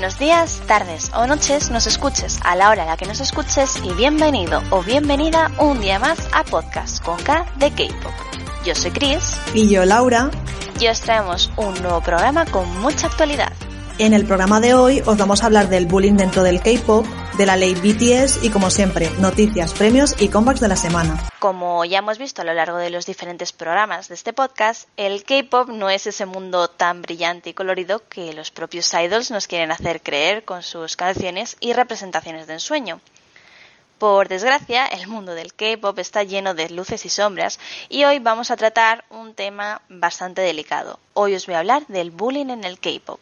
Buenos días, tardes o noches nos escuches a la hora a la que nos escuches y bienvenido o bienvenida un día más a Podcast con K de K-Pop. Yo soy Chris. Y yo Laura. Y os traemos un nuevo programa con mucha actualidad. En el programa de hoy os vamos a hablar del bullying dentro del K-pop, de la ley BTS y como siempre, noticias, premios y comebacks de la semana. Como ya hemos visto a lo largo de los diferentes programas de este podcast, el K-pop no es ese mundo tan brillante y colorido que los propios idols nos quieren hacer creer con sus canciones y representaciones de ensueño. Por desgracia, el mundo del K-pop está lleno de luces y sombras y hoy vamos a tratar un tema bastante delicado. Hoy os voy a hablar del bullying en el K-pop.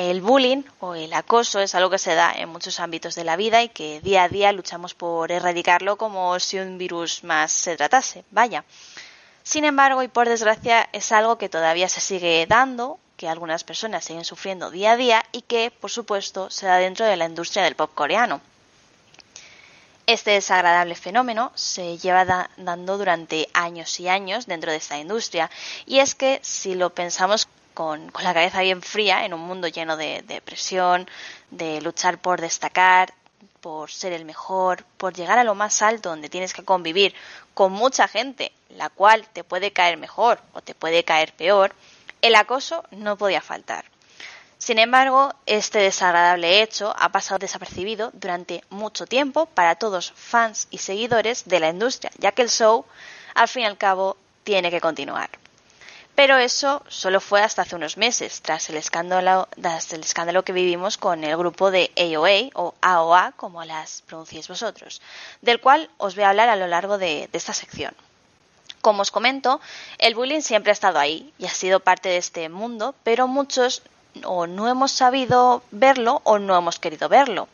El bullying o el acoso es algo que se da en muchos ámbitos de la vida y que día a día luchamos por erradicarlo como si un virus más se tratase. Vaya. Sin embargo, y por desgracia, es algo que todavía se sigue dando, que algunas personas siguen sufriendo día a día y que, por supuesto, se da dentro de la industria del pop coreano. Este desagradable fenómeno se lleva dando durante años y años dentro de esta industria y es que si lo pensamos con, la cabeza bien fría en un mundo lleno de, de presión, de luchar por destacar, por ser el mejor, por llegar a lo más alto donde tienes que convivir con mucha gente, la cual te puede caer mejor o te puede caer peor, el acoso no podía faltar. Sin embargo, este desagradable hecho ha pasado desapercibido durante mucho tiempo para todos fans y seguidores de la industria, ya que el show, al fin y al cabo, tiene que continuar. Pero eso solo fue hasta hace unos meses, tras el escándalo, tras el escándalo que vivimos con el grupo de AOA o AOA, como las pronunciéis vosotros, del cual os voy a hablar a lo largo de, de esta sección. Como os comento, el bullying siempre ha estado ahí y ha sido parte de este mundo, pero muchos o no hemos sabido verlo o no hemos querido verlo.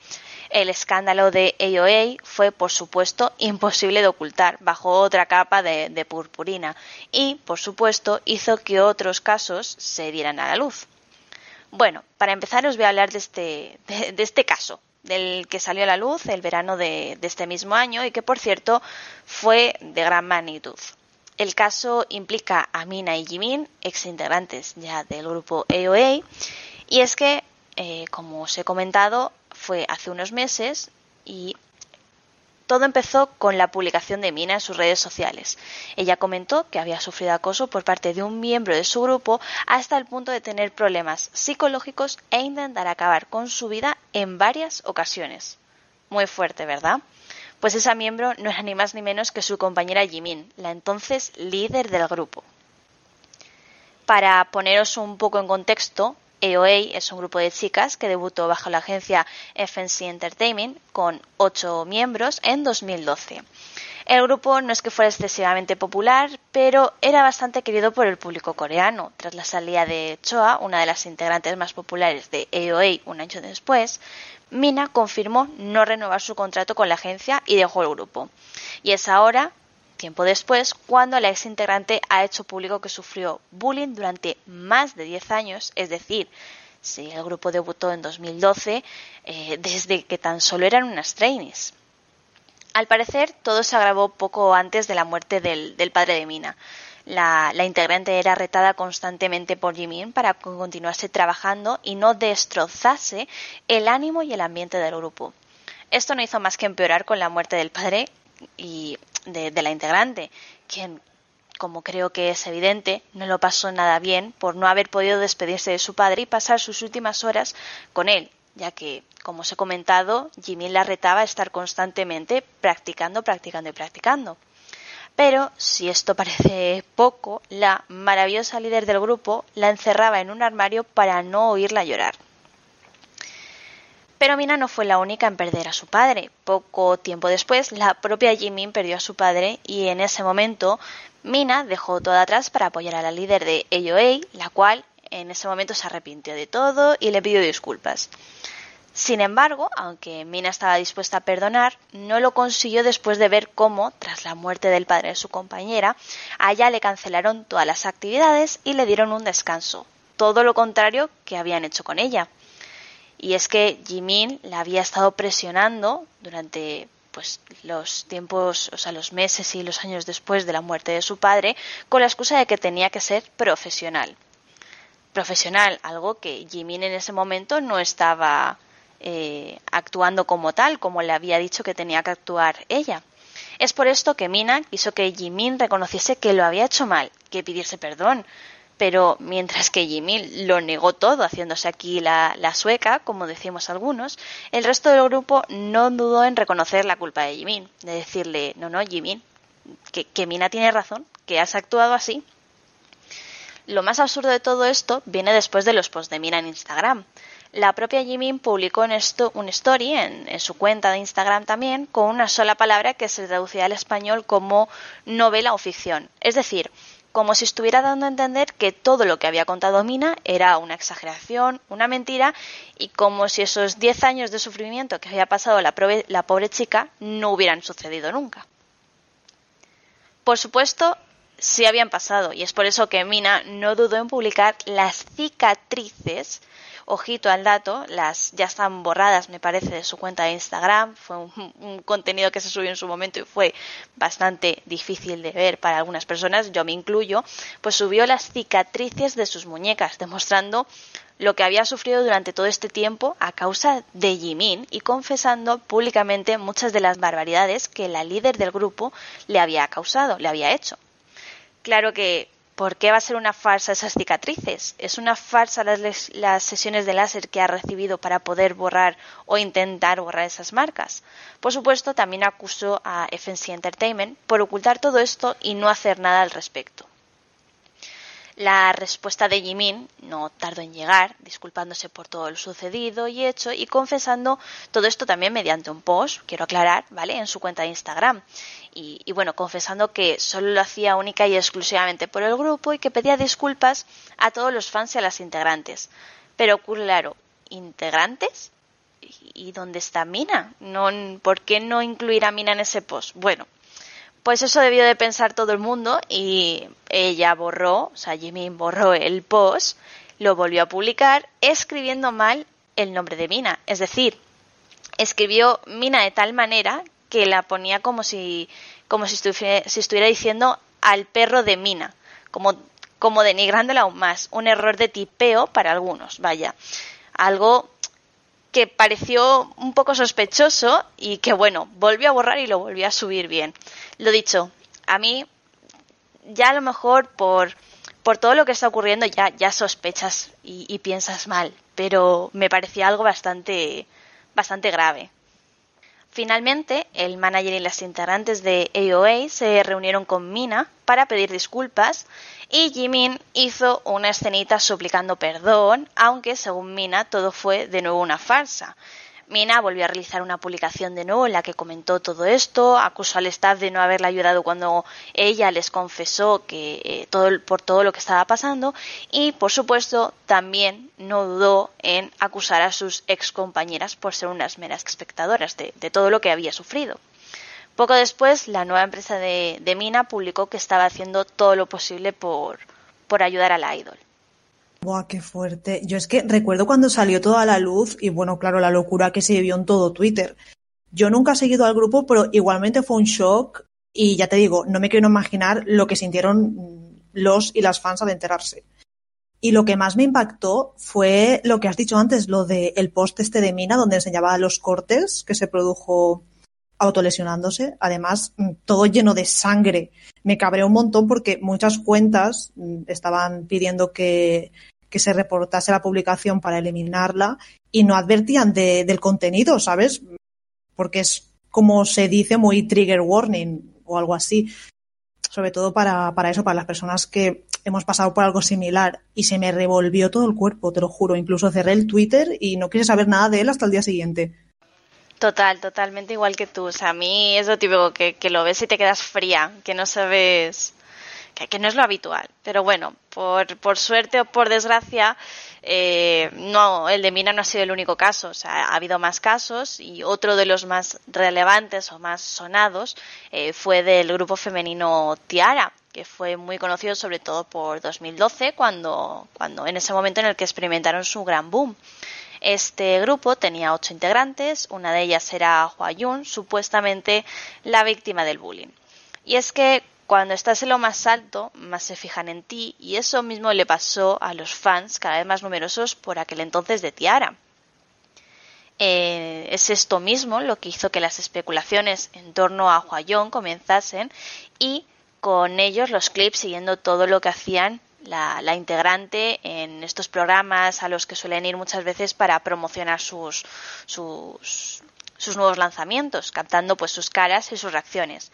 El escándalo de AOA fue, por supuesto, imposible de ocultar bajo otra capa de, purpurina y, por supuesto, hizo que otros casos se dieran a la luz. Bueno, para empezar os voy a hablar de este, de, este caso, del que salió a la luz el verano de, este mismo año y que, por cierto, fue de gran magnitud. El caso implica a Mina y Jimin, ex integrantes ya del grupo AOA, y es que, eh, como os he comentado, fue hace unos meses y todo empezó con la publicación de Mina en sus redes sociales. Ella comentó que había sufrido acoso por parte de un miembro de su grupo hasta el punto de tener problemas psicológicos e intentar acabar con su vida en varias ocasiones. Muy fuerte, ¿verdad? Pues esa miembro no era ni más ni menos que su compañera Jimin, la entonces líder del grupo. Para poneros un poco en contexto, AOA es un grupo de chicas que debutó bajo la agencia FNC Entertainment con ocho miembros en 2012. El grupo no es que fuera excesivamente popular, pero era bastante querido por el público coreano. Tras la salida de Choa, una de las integrantes más populares de AOA un año después, Mina confirmó no renovar su contrato con la agencia y dejó el grupo. Y es ahora, tiempo después, cuando la ex integrante ha hecho público que sufrió bullying durante más de 10 años, es decir, si el grupo debutó en 2012, eh, desde que tan solo eran unas trainees. Al parecer, todo se agravó poco antes de la muerte del, padre de Mina. La, la, integrante era retada constantemente por Jimin para que continuase trabajando y no destrozase el ánimo y el ambiente del grupo. Esto no hizo más que empeorar con la muerte del padre y de, la integrante, quien, como creo que es evidente, no lo pasó nada bien por no haber podido despedirse de su padre y pasar sus últimas horas con él, ya que, como os he comentado, Jimmy la retaba a estar constantemente practicando, practicando y practicando. Pero, si esto parece poco, la maravillosa líder del grupo la encerraba en un armario para no oírla llorar. Pero Mina no fue la única en perder a su padre. Poco tiempo después, la propia Jimin perdió a su padre y en ese momento Mina dejó todo atrás para apoyar a la líder de AOA, la cual en ese momento se arrepintió de todo y le pidió disculpas. Sin embargo, aunque Mina estaba dispuesta a perdonar, no lo consiguió después de ver cómo, tras la muerte del padre de su compañera, a ella le cancelaron todas las actividades y le dieron un descanso, todo lo contrario que habían hecho con ella. Y es que Jimin la había estado presionando durante pues los tiempos, o sea, los meses y los años después de la muerte de su padre, con la excusa de que tenía que ser profesional. profesional, algo que Jimin en ese momento no estaba eh, actuando como tal, como le había dicho que tenía que actuar ella. Es por esto que Mina quiso que Jimin reconociese que lo había hecho mal, que pidiese perdón, pero mientras que Jimin lo negó todo, haciéndose aquí la, sueca, como decimos algunos, el resto del grupo no dudó en reconocer la culpa de Jimin, de decirle, no, no, que, que Mina tiene razón, que has actuado así. Lo más absurdo de todo esto viene después de los posts de Mina en Instagram. La propia Jimin publicó en esto, un story en, en, su cuenta de Instagram también con una sola palabra que se traducía al español como novela o ficción. Es decir, como si estuviera dando a entender que todo lo que había contado Mina era una exageración, una mentira, y como si esos 10 años de sufrimiento que había pasado la, la pobre chica no hubieran sucedido nunca. Por supuesto, sí habían pasado, y es por eso que Mina no dudó en publicar las cicatrices ojito al dato, las ya están borradas, me parece, de su cuenta de Instagram. Fue un, contenido que se subió en su momento y fue bastante difícil de ver para algunas personas, yo me incluyo, pues subió las cicatrices de sus muñecas, demostrando lo que había sufrido durante todo este tiempo a causa de Jimin y confesando públicamente muchas de las barbaridades que la líder del grupo le había causado, le había hecho. Claro que ¿Por qué va a ser una farsa esas cicatrices? ¿Es una farsa las, las, sesiones de láser que ha recibido para poder borrar o intentar borrar esas marcas? Por supuesto, también acusó a FNC Entertainment por ocultar todo esto y no hacer nada al respecto. La respuesta de Jimin no tardó en llegar, disculpándose por todo lo sucedido y hecho y confesando todo esto también mediante un post, quiero aclarar, ¿vale? En su cuenta de Instagram. Y, y, bueno, confesando que solo lo hacía única y exclusivamente por el grupo y que pedía disculpas a todos los fans y a las integrantes. Pero claro, ¿integrantes? ¿Y dónde está Mina? No, ¿Por qué no incluir a Mina en ese post? Bueno, pues eso debió de pensar todo el mundo y ella borró, o sea, Jimmy borró el post, lo volvió a publicar escribiendo mal el nombre de Mina. Es decir, escribió Mina de tal manera que la ponía como si, como si, estuviera, si estuviera diciendo al perro de Mina, como, como denigrándola aún más. Un error de tipeo para algunos, vaya. Algo que pareció un poco sospechoso y que bueno, volvió a borrar y lo volvió a subir bien. Lo dicho, a mí ya a lo mejor por, por todo lo que está ocurriendo ya, ya sospechas y, y piensas mal, pero me parecía algo bastante, bastante grave. Finalmente, el manager y las integrantes de AOA se reunieron con Mina para pedir disculpas y Jimin hizo una escenita suplicando perdón, aunque según Mina todo fue de nuevo una farsa. Mina volvió a realizar una publicación de nuevo en la que comentó todo esto, acusó al staff de no haberle ayudado cuando ella les confesó que eh, por todo lo que estaba pasando y, por supuesto, también no dudó en acusar a sus ex compañeras por ser unas meras espectadoras de, todo lo que había sufrido. Poco después, la nueva empresa de, de Mina publicó que estaba haciendo todo lo posible por, por ayudar a la idol. Buah, qué fuerte. Yo es que recuerdo cuando salió toda la luz y bueno, claro, la locura que se vivió en todo Twitter. Yo nunca he seguido al grupo, pero igualmente fue un shock y ya te digo, no me quiero imaginar lo que sintieron los y las fans al enterarse. Y lo que más me impactó fue lo que has dicho antes, lo del el post este de Mina, donde enseñaba los cortes que se produjo autolesionándose. Además, todo lleno de sangre. Me cabreó un montón porque muchas cuentas mm, estaban pidiendo que que se reportase la publicación para eliminarla y no advertían de, del contenido, ¿sabes? Porque es como se dice muy trigger warning o algo así. Sobre todo para, para eso, para las personas que hemos pasado por algo similar y se me revolvió todo el cuerpo, te lo juro. Incluso cerré el Twitter y no quise saber nada de él hasta el día siguiente. Total, totalmente igual que tú. O sea, a mí es lo típico que, que lo ves y te quedas fría, que no sabes que, no es lo habitual. Pero bueno, por, por suerte o por desgracia, eh, no, el de Mina no ha sido el único caso. O sea, ha habido más casos y otro de los más relevantes o más sonados eh, fue del grupo femenino Tiara que fue muy conocido sobre todo por 2012, cuando, cuando en ese momento en el que experimentaron su gran boom. Este grupo tenía ocho integrantes, una de ellas era Hua Yun, supuestamente la víctima del bullying. Y es que Cuando estás en lo más alto, más se fijan en ti y eso mismo le pasó a los fans cada vez más numerosos por aquel entonces de Tiara. Eh, es esto mismo lo que hizo que las especulaciones en torno a Huayón comenzasen y con ellos los clips siguiendo todo lo que hacían la, integrante en estos programas a los que suelen ir muchas veces para promocionar sus, sus, sus nuevos lanzamientos, captando pues sus caras y sus reacciones.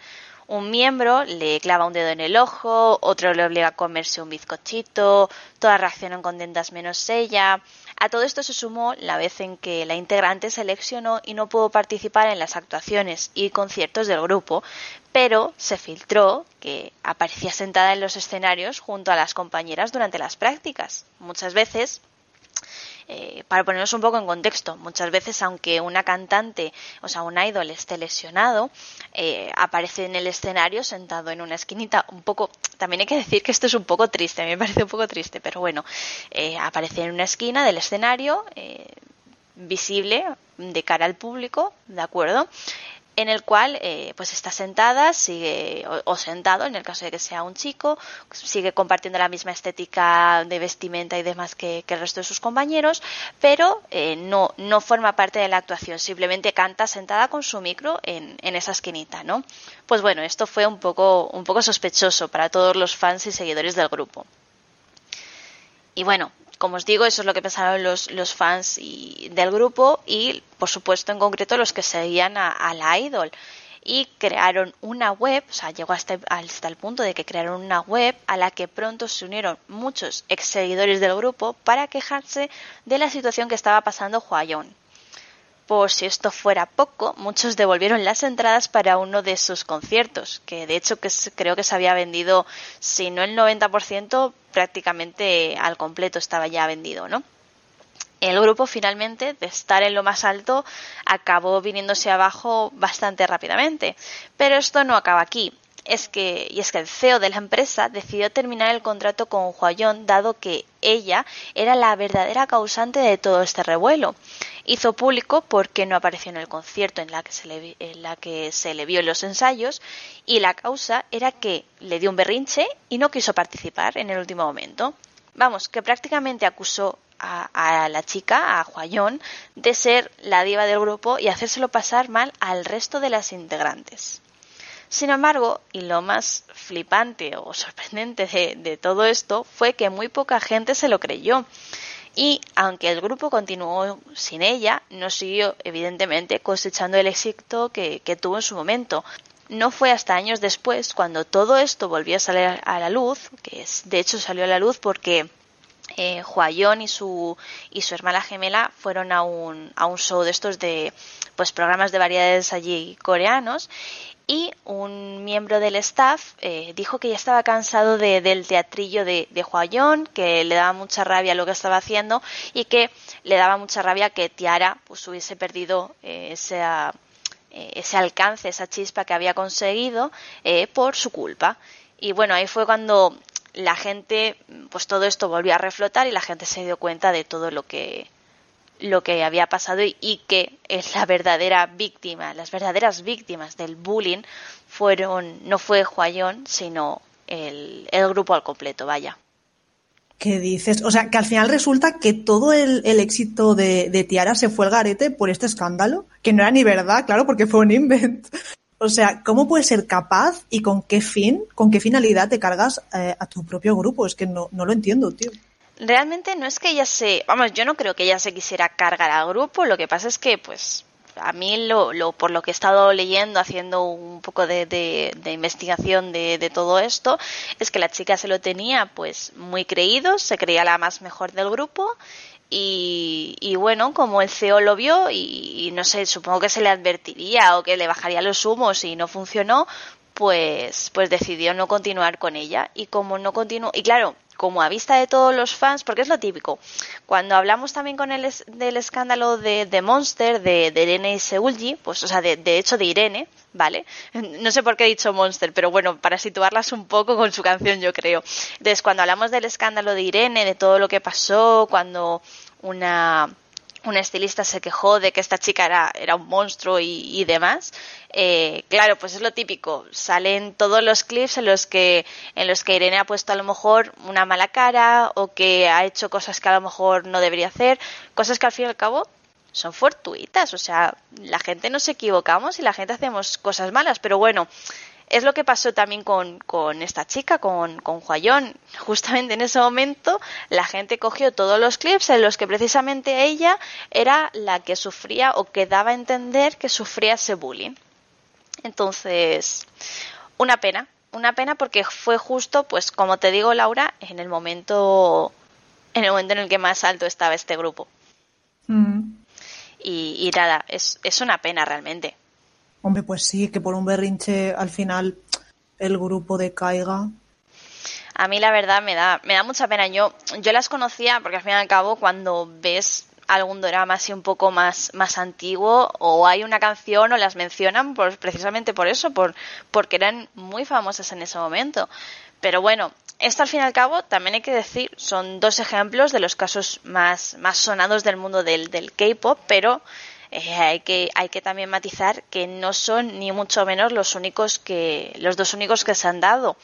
Un miembro le clava un dedo en el ojo, otro le obliga a comerse un bizcochito, todas reaccionan contentas menos ella. A todo esto se sumó la vez en que la integrante se lesionó y no pudo participar en las actuaciones y conciertos del grupo, pero se filtró que aparecía sentada en los escenarios junto a las compañeras durante las prácticas. Muchas veces eh, para ponernos un poco en contexto, muchas veces aunque una cantante, o sea, un idol esté lesionado, eh, aparece en el escenario sentado en una esquinita, un poco, también hay que decir que esto es un poco triste, a mí me parece un poco triste, pero bueno, eh, aparece en una esquina del escenario, visible de cara al público, ¿de acuerdo? En el cual eh, pues está sentada sigue o, sentado en el caso de que sea un chico sigue compartiendo la misma estética de vestimenta y demás que, el resto de sus compañeros pero eh, no no forma parte de la actuación simplemente canta sentada con su micro en, en esa esquinita no pues bueno esto fue un poco un poco sospechoso para todos los fans y seguidores del grupo. Y bueno como os digo, eso es lo que pensaron los, los fans del grupo y, por supuesto, en concreto los que seguían a, la idol y crearon una web, o sea, llegó hasta, hasta, el punto de que crearon una web a la que pronto se unieron muchos ex seguidores del grupo para quejarse de la situación que estaba pasando Huayón. Por si esto fuera poco, muchos devolvieron las entradas para uno de sus conciertos, que de hecho que creo que se había vendido, si no el 90%, prácticamente al completo estaba ya vendido, ¿no? El grupo finalmente, de estar en lo más alto, acabó viniéndose abajo bastante rápidamente. Pero esto no acaba aquí es que, y es que el CEO de la empresa decidió terminar el contrato con Huayón dado que ella era la verdadera causante de todo este revuelo. Hizo público por qué no apareció en el concierto en la, que se le, en la que se le vio en los ensayos y la causa era que le dio un berrinche y no quiso participar en el último momento. Vamos, que prácticamente acusó a, a, la chica, a Huayón, de ser la diva del grupo y hacérselo pasar mal al resto de las integrantes. Sin embargo, y lo más flipante o sorprendente de, todo esto fue que muy poca gente se lo creyó. Y aunque el grupo continuó sin ella, no siguió evidentemente cosechando el éxito que, tuvo en su momento. No fue hasta años después cuando todo esto volvió a salir a la luz, que de hecho salió a la luz porque eh, y su, y su hermana gemela fueron a un, a un show de estos de pues programas de variedades allí coreanos y un miembro del staff eh, dijo que ya estaba cansado del teatrillo de, de que le daba mucha rabia lo que estaba haciendo y que le daba mucha rabia que Tiara pues hubiese perdido eh, ese, eh, ese alcance, esa chispa que había conseguido por su culpa. Y bueno, ahí fue cuando la gente, pues todo esto volvió a reflotar y la gente se dio cuenta de todo lo que lo que había pasado y, que es la verdadera víctima, las verdaderas víctimas del bullying fueron, no fue Juayón, sino el, grupo al completo, vaya. ¿Qué dices? O sea, que al final resulta que todo el, éxito de, Tiara se fue al garete por este escándalo, que no era ni verdad, claro, porque fue un invent. O sea, ¿cómo puedes ser capaz y con qué fin, con qué finalidad te cargas eh, a tu propio grupo? Es que no, no lo entiendo, tío realmente no es que ella se, vamos, yo no creo que ella se quisiera cargar al grupo, lo que pasa es que, pues, a mí lo, lo por lo que he estado leyendo, haciendo un poco de, de, investigación de, de, todo esto, es que la chica se lo tenía, pues, muy creído, se creía la más mejor del grupo. Y, y bueno, como el CEO lo vio y, y no sé, supongo que se le advertiría o que le bajaría los humos y no funcionó, pues, pues decidió no continuar con ella. Y como no continuó, y claro, como a vista de todos los fans, porque es lo típico. Cuando hablamos también con el del escándalo de, de Monster, de, de, Irene Seulgi, pues, o sea, de, de, hecho de Irene, ¿vale? No sé por qué he dicho Monster, pero bueno, para situarlas un poco con su canción, yo creo. Entonces, cuando hablamos del escándalo de Irene, de todo lo que pasó, cuando una un estilista se quejó de que esta chica era, era un monstruo y, demás. Eh, claro, pues es lo típico. Salen todos los clips en los que en los que Irene ha puesto a lo mejor una mala cara o que ha hecho cosas que a lo mejor no debería hacer, cosas que al fin y al cabo son fortuitas. O sea, la gente nos equivocamos y la gente hacemos cosas malas, pero bueno, es lo que pasó también con, esta chica, con, con Juayón. Justamente en ese momento la gente cogió todos los clips en los que precisamente ella era la que sufría o que daba a entender que sufría ese bullying. Entonces, una pena, una pena porque fue justo, pues como te digo Laura, en el momento en el momento en el que más alto estaba este grupo. Mm. Y, y, nada, es, es una pena realmente. Hombre, pues sí, que por un berrinche al final el grupo decaiga. A mí la verdad me da, me da mucha pena. Yo, yo las conocía porque al fin y al cabo cuando ves algún drama así un poco más, más antiguo o hay una canción o las mencionan pues, precisamente por eso, por, porque eran muy famosas en ese momento. Pero bueno, esto al fin y al cabo también hay que decir, son dos ejemplos de los casos más, más sonados del mundo del, del K-pop, pero eh, hay, que, hay que también matizar que no son ni mucho menos los únicos que, los dos únicos que se han dado.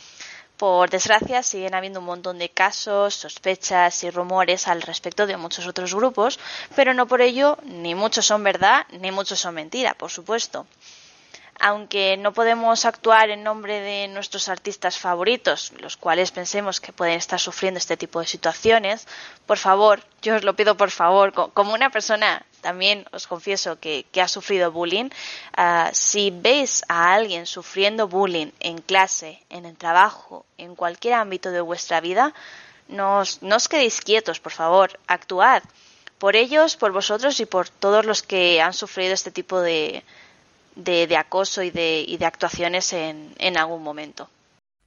Por desgracia, siguen habiendo un montón de casos, sospechas y rumores al respecto de muchos otros grupos, pero no por ello ni muchos son verdad ni muchos son mentira, por supuesto aunque no podemos actuar en nombre de nuestros artistas favoritos, los cuales pensemos que pueden estar sufriendo este tipo de situaciones, por favor, yo os lo pido por favor, como una persona también os confieso que, ha sufrido bullying, ah, si veis a alguien sufriendo bullying en clase, en el trabajo, en cualquier ámbito de vuestra vida, no os quedéis quietos, por favor, actuad por ellos, por vosotros y por todos los que han sufrido este tipo de, de, acoso y de, y de actuaciones en, en algún momento.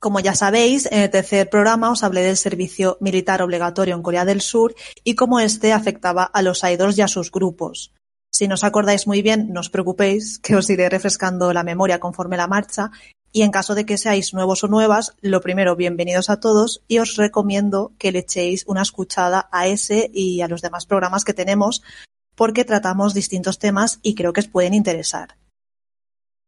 Como ya sabéis, en el tercer programa os hablé del servicio militar obligatorio en Corea del Sur y cómo este afectaba a los idols y a sus grupos. Si no os acordáis muy bien, no os preocupéis, que os iré refrescando la memoria conforme la marcha. Y en caso de que seáis nuevos o nuevas, lo primero, bienvenidos a todos y os recomiendo que le echéis una escuchada a ese y a los demás programas que tenemos porque tratamos distintos temas y creo que os pueden interesar.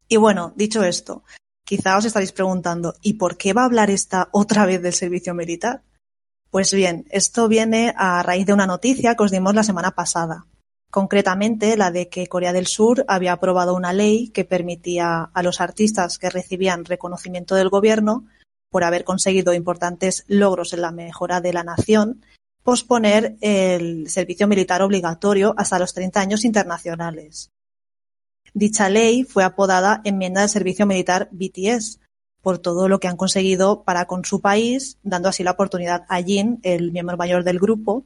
Y bueno, dicho esto, quizá os estaréis preguntando, ¿y por qué va a hablar esta otra vez del servicio militar? Pues bien, esto viene a raíz de una noticia que os dimos la semana pasada. Concretamente, la de que Corea del Sur había aprobado una ley que permitía a los artistas que recibían reconocimiento del gobierno por haber conseguido importantes logros en la mejora de la nación, posponer el servicio militar obligatorio hasta los 30 años internacionales. Dicha ley fue apodada Enmienda del Servicio Militar BTS por todo lo que han conseguido para con su país, dando así la oportunidad a Jin, el miembro mayor del grupo,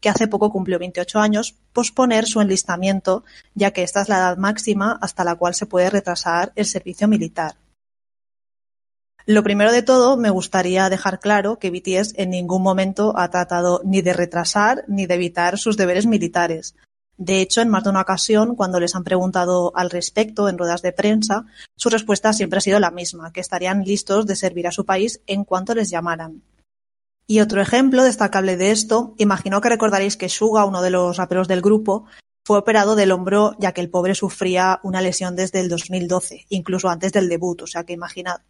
que hace poco cumplió 28 años, posponer su enlistamiento, ya que esta es la edad máxima hasta la cual se puede retrasar el servicio militar. Lo primero de todo, me gustaría dejar claro que BTS en ningún momento ha tratado ni de retrasar ni de evitar sus deberes militares. De hecho, en más de una ocasión, cuando les han preguntado al respecto en ruedas de prensa, su respuesta siempre ha sido la misma, que estarían listos de servir a su país en cuanto les llamaran. Y otro ejemplo destacable de esto, imagino que recordaréis que Suga, uno de los raperos del grupo, fue operado del hombro ya que el pobre sufría una lesión desde el 2012, incluso antes del debut, o sea que imaginad.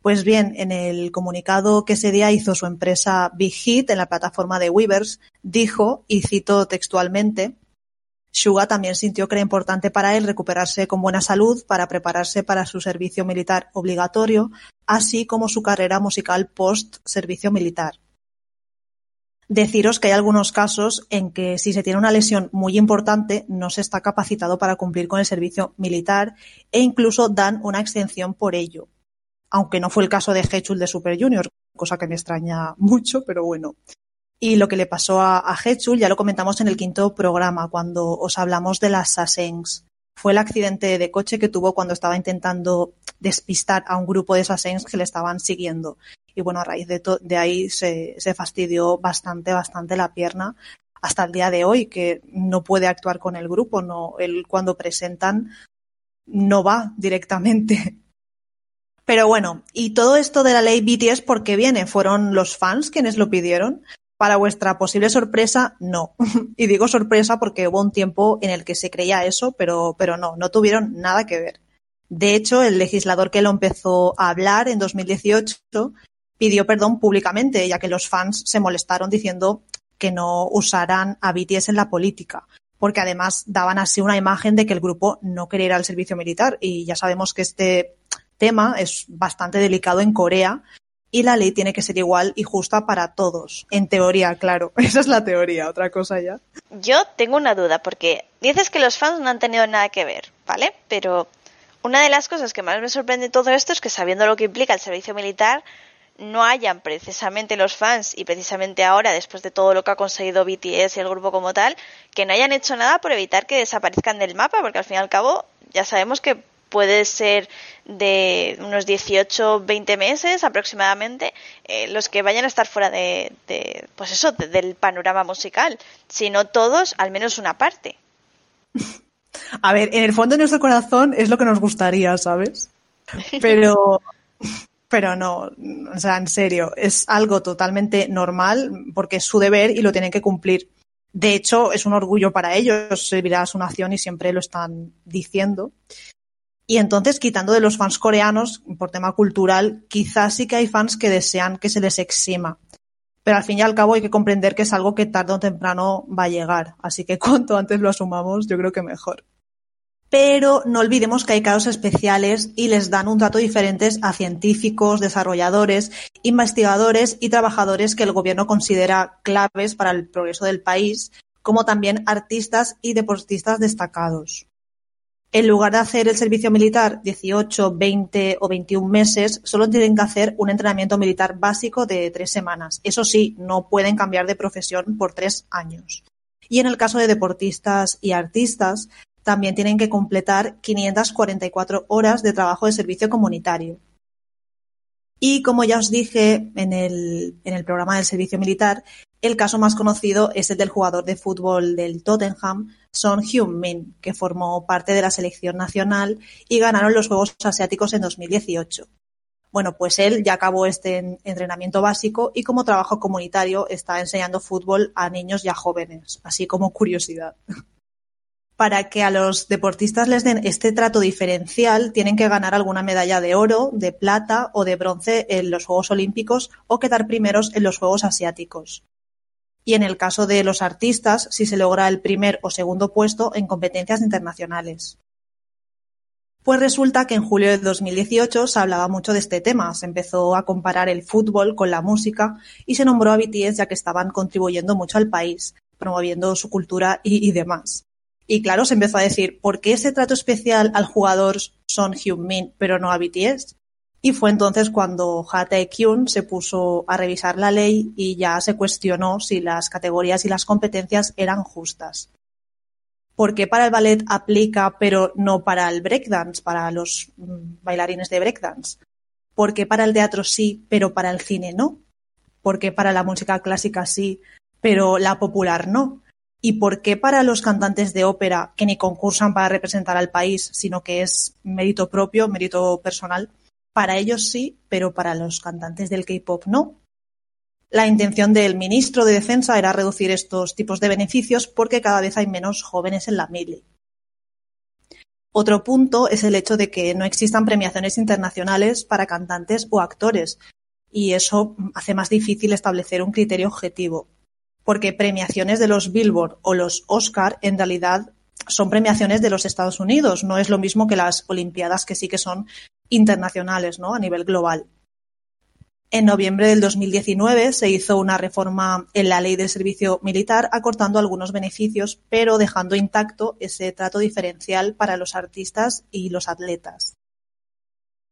Pues bien, en el comunicado que ese día hizo su empresa Big Hit en la plataforma de Weavers, dijo, y cito textualmente, Suga también sintió que era importante para él recuperarse con buena salud para prepararse para su servicio militar obligatorio, así como su carrera musical post-servicio militar. Deciros que hay algunos casos en que si se tiene una lesión muy importante no se está capacitado para cumplir con el servicio militar e incluso dan una exención por ello. Aunque no fue el caso de Hechul de Super Junior, cosa que me extraña mucho, pero bueno. Y lo que le pasó a, a ya lo comentamos en el quinto programa, cuando os hablamos de las Sassens. Fue el accidente de coche que tuvo cuando estaba intentando despistar a un grupo de Sassens que le estaban siguiendo. Y bueno, a raíz de, de ahí se, se fastidió bastante, bastante la pierna hasta el día de hoy, que no puede actuar con el grupo, no, él cuando presentan no va directamente. Pero bueno, y todo esto de la ley BTS, ¿por qué viene? ¿Fueron los fans quienes lo pidieron? Para vuestra posible sorpresa, no. y digo sorpresa porque hubo un tiempo en el que se creía eso, pero, pero no, no tuvieron nada que ver. De hecho, el legislador que lo empezó a hablar en 2018 pidió perdón públicamente, ya que los fans se molestaron diciendo que no usaran a BTS en la política, porque además daban así una imagen de que el grupo no quería ir al servicio militar y ya sabemos que este tema es bastante delicado en Corea y la ley tiene que ser igual y justa para todos. En teoría, claro. Esa es la teoría, otra cosa ya. Yo tengo una duda porque dices que los fans no han tenido nada que ver, ¿vale? Pero una de las cosas que más me sorprende de todo esto es que sabiendo lo que implica el servicio militar, no hayan precisamente los fans y precisamente ahora, después de todo lo que ha conseguido BTS y el grupo como tal, que no hayan hecho nada por evitar que desaparezcan del mapa, porque al fin y al cabo ya sabemos que puede ser de unos 18, 20 meses aproximadamente eh, los que vayan a estar fuera de, pues eso, del panorama musical. Si no todos, al menos una parte. A ver, en el fondo de nuestro corazón es lo que nos gustaría, ¿sabes? Pero pero no, o sea, en serio, es algo totalmente normal porque es su deber y lo tienen que cumplir. De hecho, es un orgullo para ellos, servirá a su nación y siempre lo están diciendo. Y entonces, quitando de los fans coreanos, por tema cultural, quizás sí que hay fans que desean que se les exima. Pero al fin y al cabo hay que comprender que es algo que tarde o temprano va a llegar. Así que cuanto antes lo asumamos, yo creo que mejor pero no olvidemos que hay casos especiales y les dan un trato diferente a científicos, desarrolladores, investigadores y trabajadores que el gobierno considera claves para el progreso del país, como también artistas y deportistas destacados. En lugar de hacer el servicio militar 18, 20 o 21 meses, solo tienen que hacer un entrenamiento militar básico de tres semanas. Eso sí, no pueden cambiar de profesión por tres años. Y en el caso de deportistas y artistas, también tienen que completar 544 horas de trabajo de servicio comunitario. Y como ya os dije en el, en el programa del servicio militar, el caso más conocido es el del jugador de fútbol del Tottenham, Son Heung-min, que formó parte de la selección nacional y ganaron los Juegos Asiáticos en 2018. Bueno, pues él ya acabó este entrenamiento básico y como trabajo comunitario está enseñando fútbol a niños y a jóvenes, así como curiosidad. para que a los deportistas les den este trato diferencial, tienen que ganar alguna medalla de oro, de plata o de bronce en los Juegos Olímpicos o quedar primeros en los Juegos Asiáticos. Y en el caso de los artistas, si se logra el primer o segundo puesto en competencias internacionales. Pues resulta que en julio de 2018 se hablaba mucho de este tema, se empezó a comparar el fútbol con la música y se nombró a BTS ya que estaban contribuyendo mucho al país, promoviendo su cultura y, demás. Y claro, se empezó a decir, ¿por qué ese trato especial al jugador Son Heung-min, pero no a BTS? Y fue entonces cuando Ha Tae-kyun se puso a revisar la ley y ya se cuestionó si las categorías y las competencias eran justas. ¿Por qué para el ballet aplica pero no para el breakdance, para los mm, bailarines de breakdance? ¿Por qué para el teatro sí, pero para el cine no? ¿Por qué para la música clásica sí, pero la popular no? ¿Y por qué para los cantantes de ópera que ni concursan para representar al país, sino que es mérito propio, mérito personal? Para ellos sí, pero para los cantantes del K-pop no. La intención del ministro de Defensa era reducir estos tipos de beneficios porque cada vez hay menos jóvenes en la mili. Otro punto es el hecho de que no existan premiaciones internacionales para cantantes o actores, y eso hace más difícil establecer un criterio objetivo porque premiaciones de los Billboard o los Oscar en realidad son premiaciones de los Estados Unidos, no es lo mismo que las Olimpiadas que sí que son internacionales, ¿no? A nivel global. En noviembre del 2019 se hizo una reforma en la ley del servicio militar acortando algunos beneficios, pero dejando intacto ese trato diferencial para los artistas y los atletas.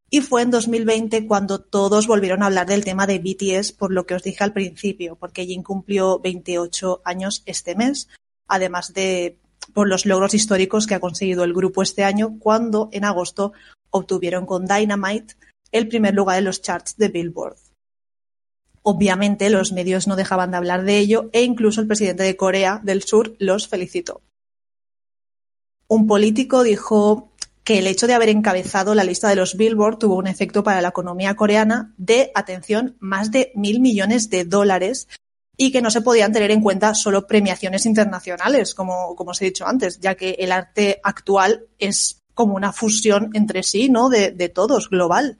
Y fue en 2020 cuando todos volvieron a hablar del tema de BTS, por lo que os dije al principio, porque Jin cumplió 28 años este mes, además de por los logros históricos que ha conseguido el grupo este año, cuando en agosto obtuvieron con Dynamite el primer lugar en los charts de Billboard. Obviamente los medios no dejaban de hablar de ello e incluso el presidente de Corea del Sur los felicitó. Un político dijo que el hecho de haber encabezado la lista de los Billboard tuvo un efecto para la economía coreana de, atención, más de mil millones de dólares y que no se podían tener en cuenta solo premiaciones internacionales, como, os he dicho antes, ya que el arte actual es como una fusión entre sí, ¿no? De, de todos, global.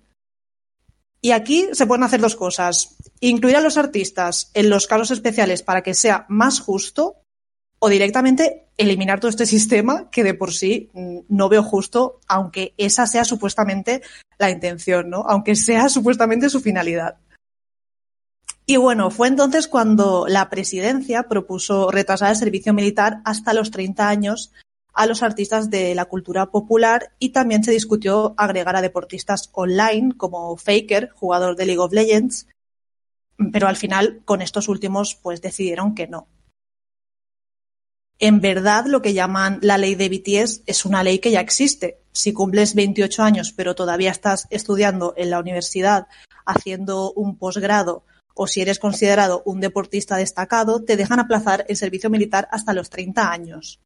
Y aquí se pueden hacer dos cosas. Incluir a los artistas en los casos especiales para que sea más justo o directamente eliminar todo este sistema que de por sí mm, no veo justo, aunque esa sea supuestamente la intención, ¿no? Aunque sea supuestamente su finalidad. Y bueno, fue entonces cuando la presidencia propuso retrasar el servicio militar hasta los 30 años a los artistas de la cultura popular y también se discutió agregar a deportistas online como Faker, jugador de League of Legends, pero al final con estos últimos pues decidieron que no. En verdad lo que llaman la ley de BTS es una ley que ya existe. Si cumples 28 años pero todavía estás estudiando en la universidad haciendo un posgrado o si eres considerado un deportista destacado, te dejan aplazar el servicio militar hasta los 30 años.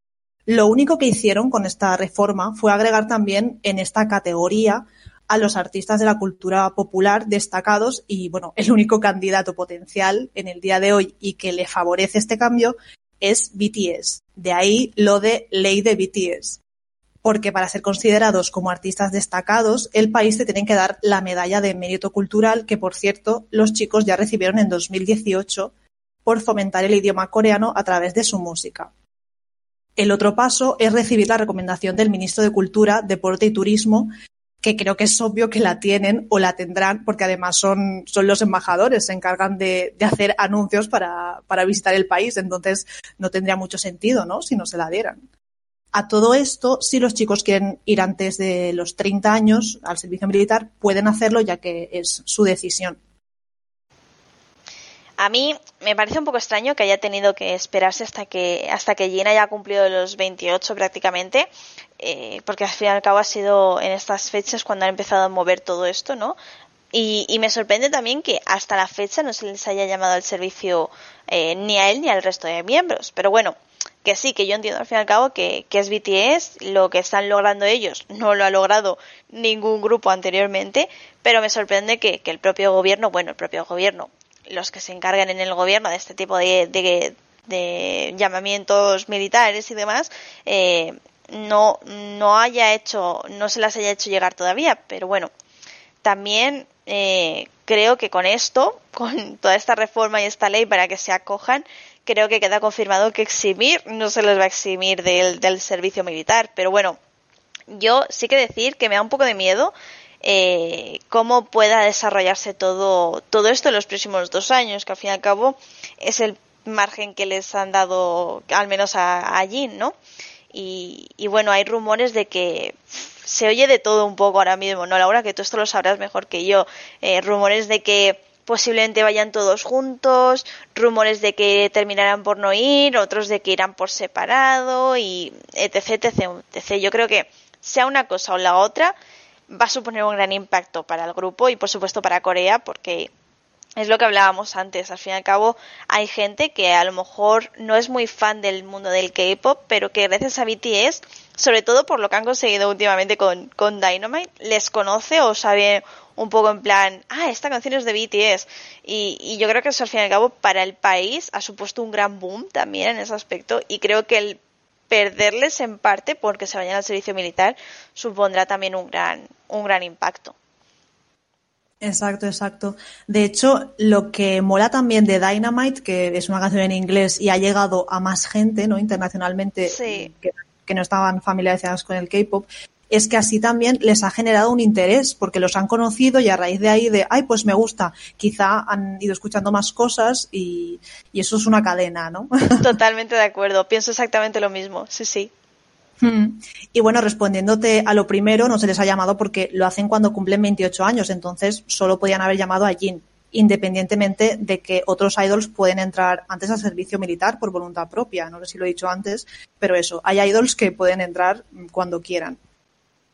Lo único que hicieron con esta reforma fue agregar también en esta categoría a los artistas de la cultura popular destacados y, bueno, el único candidato potencial en el día de hoy y que le favorece este cambio es BTS. De ahí lo de ley de BTS porque para ser considerados como artistas destacados, el país te tiene que dar la medalla de mérito cultural, que por cierto los chicos ya recibieron en 2018 por fomentar el idioma coreano a través de su música. El otro paso es recibir la recomendación del ministro de Cultura, Deporte y Turismo, que creo que es obvio que la tienen o la tendrán, porque además son, son los embajadores, se encargan de, de hacer anuncios para, para visitar el país, entonces no tendría mucho sentido, ¿no? Si no se la dieran. A todo esto, si los chicos quieren ir antes de los 30 años al servicio militar, pueden hacerlo ya que es su decisión. A mí me parece un poco extraño que haya tenido que esperarse hasta que hasta que Gina haya cumplido los 28 prácticamente, eh, porque al fin y al cabo ha sido en estas fechas cuando ha empezado a mover todo esto, ¿no? Y, y, me sorprende también que hasta la fecha no se les haya llamado al servicio eh, ni a él ni al resto de miembros. Pero bueno, que sí, que yo entiendo al fin y al cabo que, que es BTS, lo que están logrando ellos no lo ha logrado ningún grupo anteriormente, pero me sorprende que, que el propio gobierno, bueno, el propio gobierno, los que se encargan en el gobierno de este tipo de, de, de llamamientos militares y demás, eh, no, no haya hecho, no se las haya hecho llegar todavía, pero bueno, también eh, creo que con esto, con toda esta reforma y esta ley para que se acojan, creo que queda confirmado que eximir no se les va a eximir del, del servicio militar. Pero bueno, yo sí que decir que me da un poco de miedo eh, cómo pueda desarrollarse todo, todo esto en los próximos dos años, que al fin y al cabo es el margen que les han dado, al menos a, a Jin, ¿no? Y, y, bueno, hay rumores de que se oye de todo un poco ahora mismo, ¿no, Laura? Que tú esto lo sabrás mejor que yo. Eh, rumores de que posiblemente vayan todos juntos, rumores de que terminarán por no ir, otros de que irán por separado y etc, etc, etc. Yo creo que sea una cosa o la otra va a suponer un gran impacto para el grupo y por supuesto para Corea porque es lo que hablábamos antes. Al fin y al cabo, hay gente que a lo mejor no es muy fan del mundo del K-pop, pero que gracias a BTS, sobre todo por lo que han conseguido últimamente con, con Dynamite, les conoce o sabe un poco en plan, ah, esta canción es de BTS. Y, y, yo creo que eso al fin y al cabo para el país ha supuesto un gran boom también en ese aspecto y creo que el perderles en parte porque se vayan al servicio militar supondrá también un gran, un gran impacto. Exacto, exacto. De hecho, lo que mola también de Dynamite, que es una canción en inglés y ha llegado a más gente, ¿no? Internacionalmente, sí. que, que, no estaban familiarizadas con el K-pop, es que así también les ha generado un interés, porque los han conocido y a raíz de ahí de, ay, pues me gusta, quizá han ido escuchando más cosas y, y eso es una cadena, ¿no? Totalmente de acuerdo, pienso exactamente lo mismo, sí, sí. Hmm. Y bueno, respondiéndote a lo primero, no se les ha llamado porque lo hacen cuando cumplen 28 años, entonces solo podían haber llamado a Jin, independientemente de que otros idols pueden entrar antes al servicio militar por voluntad propia. No sé si lo he dicho antes, pero eso, hay idols que pueden entrar cuando quieran.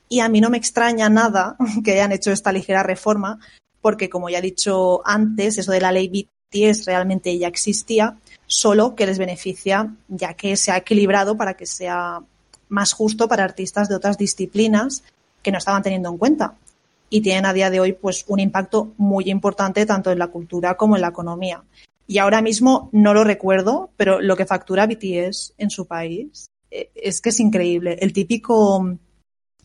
Y a mí no me extraña nada que hayan hecho esta ligera reforma, porque como ya he dicho antes, eso de la ley BTS realmente ya existía, solo que les beneficia ya que se ha equilibrado para que sea más justo para artistas de otras disciplinas que no estaban teniendo en cuenta y tienen a día de hoy pues un impacto muy importante tanto en la cultura como en la economía. y ahora mismo no lo recuerdo, pero lo que factura BTS en su país eh, es que es increíble. El típico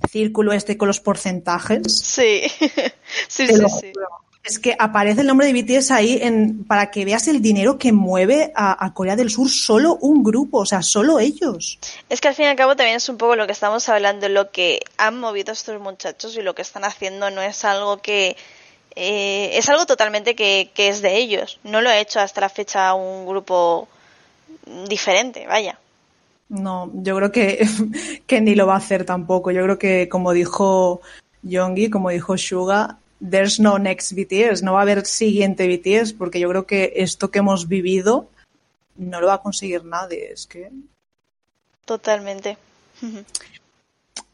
círculo este con los porcentajes. Sí, sí, sí, sí. Es que aparece el nombre de BTS ahí en, para que veas el dinero que mueve a, a, Corea del Sur solo un grupo, o sea, solo ellos. Es que al fin y al cabo también es un poco lo que estamos hablando, lo que han movido estos muchachos y lo que están haciendo no es algo que... Eh, es algo totalmente que, que es de ellos. No lo ha hecho hasta la fecha un grupo diferente, vaya. No, yo creo que, que ni lo va a hacer tampoco. Yo creo que, como dijo Yongi, como dijo Suga, there's no next BTS, no va a haber siguiente BTS, porque yo creo que esto que hemos vivido no lo va a conseguir nadie. Es que. Totalmente.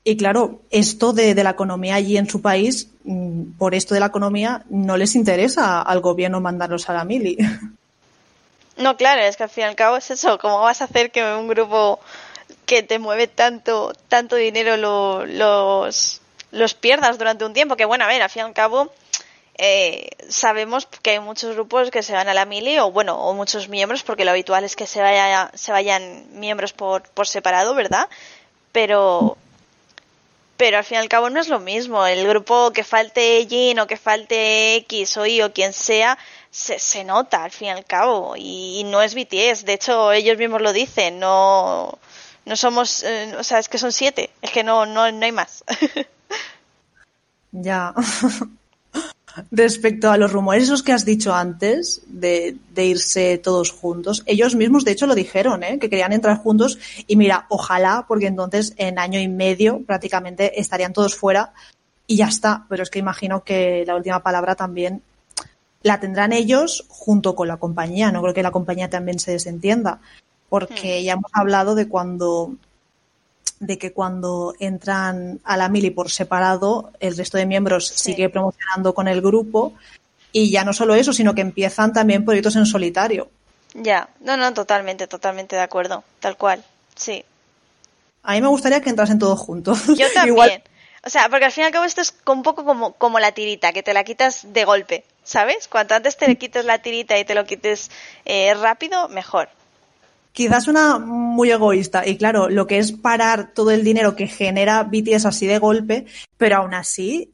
Y claro, esto de, de, la economía allí en su país, mm, por esto de la economía, no les interesa al gobierno mandarlos a la mili. No, claro, es que al fin y al cabo es eso. ¿Cómo vas a hacer que un grupo que te mueve tanto, tanto dinero lo, los, los pierdas durante un tiempo? Que bueno, a ver, al fin y al cabo eh, sabemos que hay muchos grupos que se van a la mili o bueno, o muchos miembros, porque lo habitual es que se, vaya, se vayan miembros por, por separado, ¿verdad? Pero pero al fin y al cabo no es lo mismo. El grupo que falte Jin o que falte X o Y o quien sea, se, se nota al fin y al cabo. Y, no es BTS. De hecho, ellos mismos lo dicen. No, no somos. Eh, o sea, es que son siete. Es que no, no, no hay más. ya. Respecto a los rumores esos que has dicho antes de, de, irse todos juntos, ellos mismos de hecho lo dijeron, ¿eh? que querían entrar juntos y mira, ojalá, porque entonces en año y medio prácticamente estarían todos fuera y ya está. Pero es que imagino que la última palabra también la tendrán ellos junto con la compañía. No creo que la compañía también se desentienda, porque ya hemos hablado de cuando de que cuando entran a la mili por separado, el resto de miembros sí. sigue promocionando con el grupo y ya no solo eso, sino que empiezan también proyectos en solitario. Ya, no, no, totalmente, totalmente de acuerdo, tal cual, sí. A mí me gustaría que entrasen todos juntos. Yo también. Igual... O sea, porque al fin y al cabo esto es un poco como, como la tirita, que te la quitas de golpe, ¿sabes? Cuanto antes te quites la tirita y te lo quites eh, rápido, mejor quizás una muy egoísta. Y claro, lo que es parar todo el dinero que genera BTS así de golpe, pero aún así,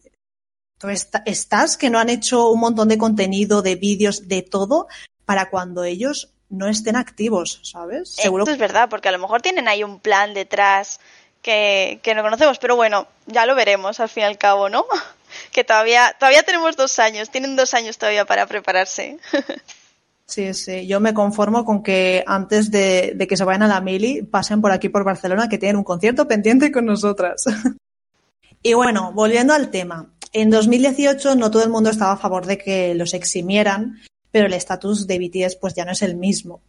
tú estás que no han hecho un montón de contenido, de vídeos, de todo, para cuando ellos no estén activos, ¿sabes? Seguro Esto es verdad, porque a lo mejor tienen ahí un plan detrás que, que no conocemos, pero bueno, ya lo veremos al fin y al cabo, ¿no? Que todavía, todavía tenemos dos años, tienen dos años todavía para prepararse. Sí, sí, yo me conformo con que antes de, de, que se vayan a la mili pasen por aquí por Barcelona que tienen un concierto pendiente con nosotras. y bueno, volviendo al tema. En 2018 no todo el mundo estaba a favor de que los eximieran, pero el estatus de BTS pues ya no es el mismo.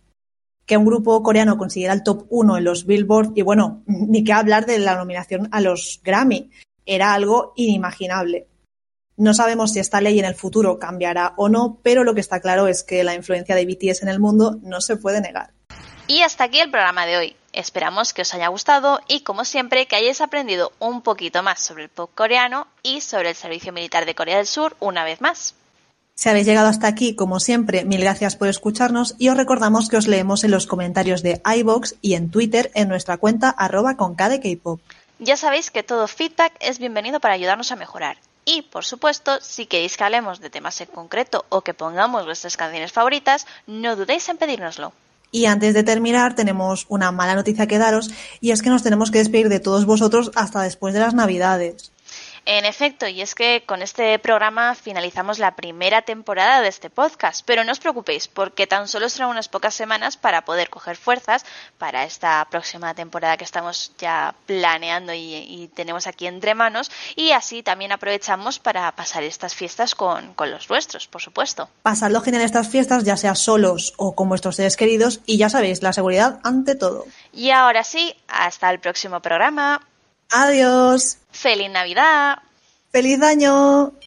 Que un grupo coreano consiguiera el top 1 en los Billboard y bueno, ni que hablar de la nominación a los Grammy. Era algo inimaginable. No sabemos si esta ley en el futuro cambiará o no, pero lo que está claro es que la influencia de BTS en el mundo no se puede negar. Y hasta aquí el programa de hoy. Esperamos que os haya gustado y, como siempre, que hayáis aprendido un poquito más sobre el pop coreano y sobre el servicio militar de Corea del Sur una vez más. Si habéis llegado hasta aquí, como siempre, mil gracias por escucharnos y os recordamos que os leemos en los comentarios de iBox y en Twitter en nuestra cuenta arroba con. Ya sabéis que todo feedback es bienvenido para ayudarnos a mejorar y, por supuesto, si queréis que hablemos de temas en concreto o que pongamos vuestras canciones favoritas, no dudéis en pedírnoslo. Y antes de terminar, tenemos una mala noticia que daros, y es que nos tenemos que despedir de todos vosotros hasta después de las Navidades. En efecto, y es que con este programa finalizamos la primera temporada de este podcast, pero no os preocupéis porque tan solo serán unas pocas semanas para poder coger fuerzas para esta próxima temporada que estamos ya planeando y, y tenemos aquí entre manos y así también aprovechamos para pasar estas fiestas con, con los vuestros, por supuesto. Pasadlo genial estas fiestas, ya sea solos o con vuestros seres queridos y ya sabéis, la seguridad ante todo. Y ahora sí, hasta el próximo programa. Adiós. ¡Feliz Navidad! ¡Feliz año!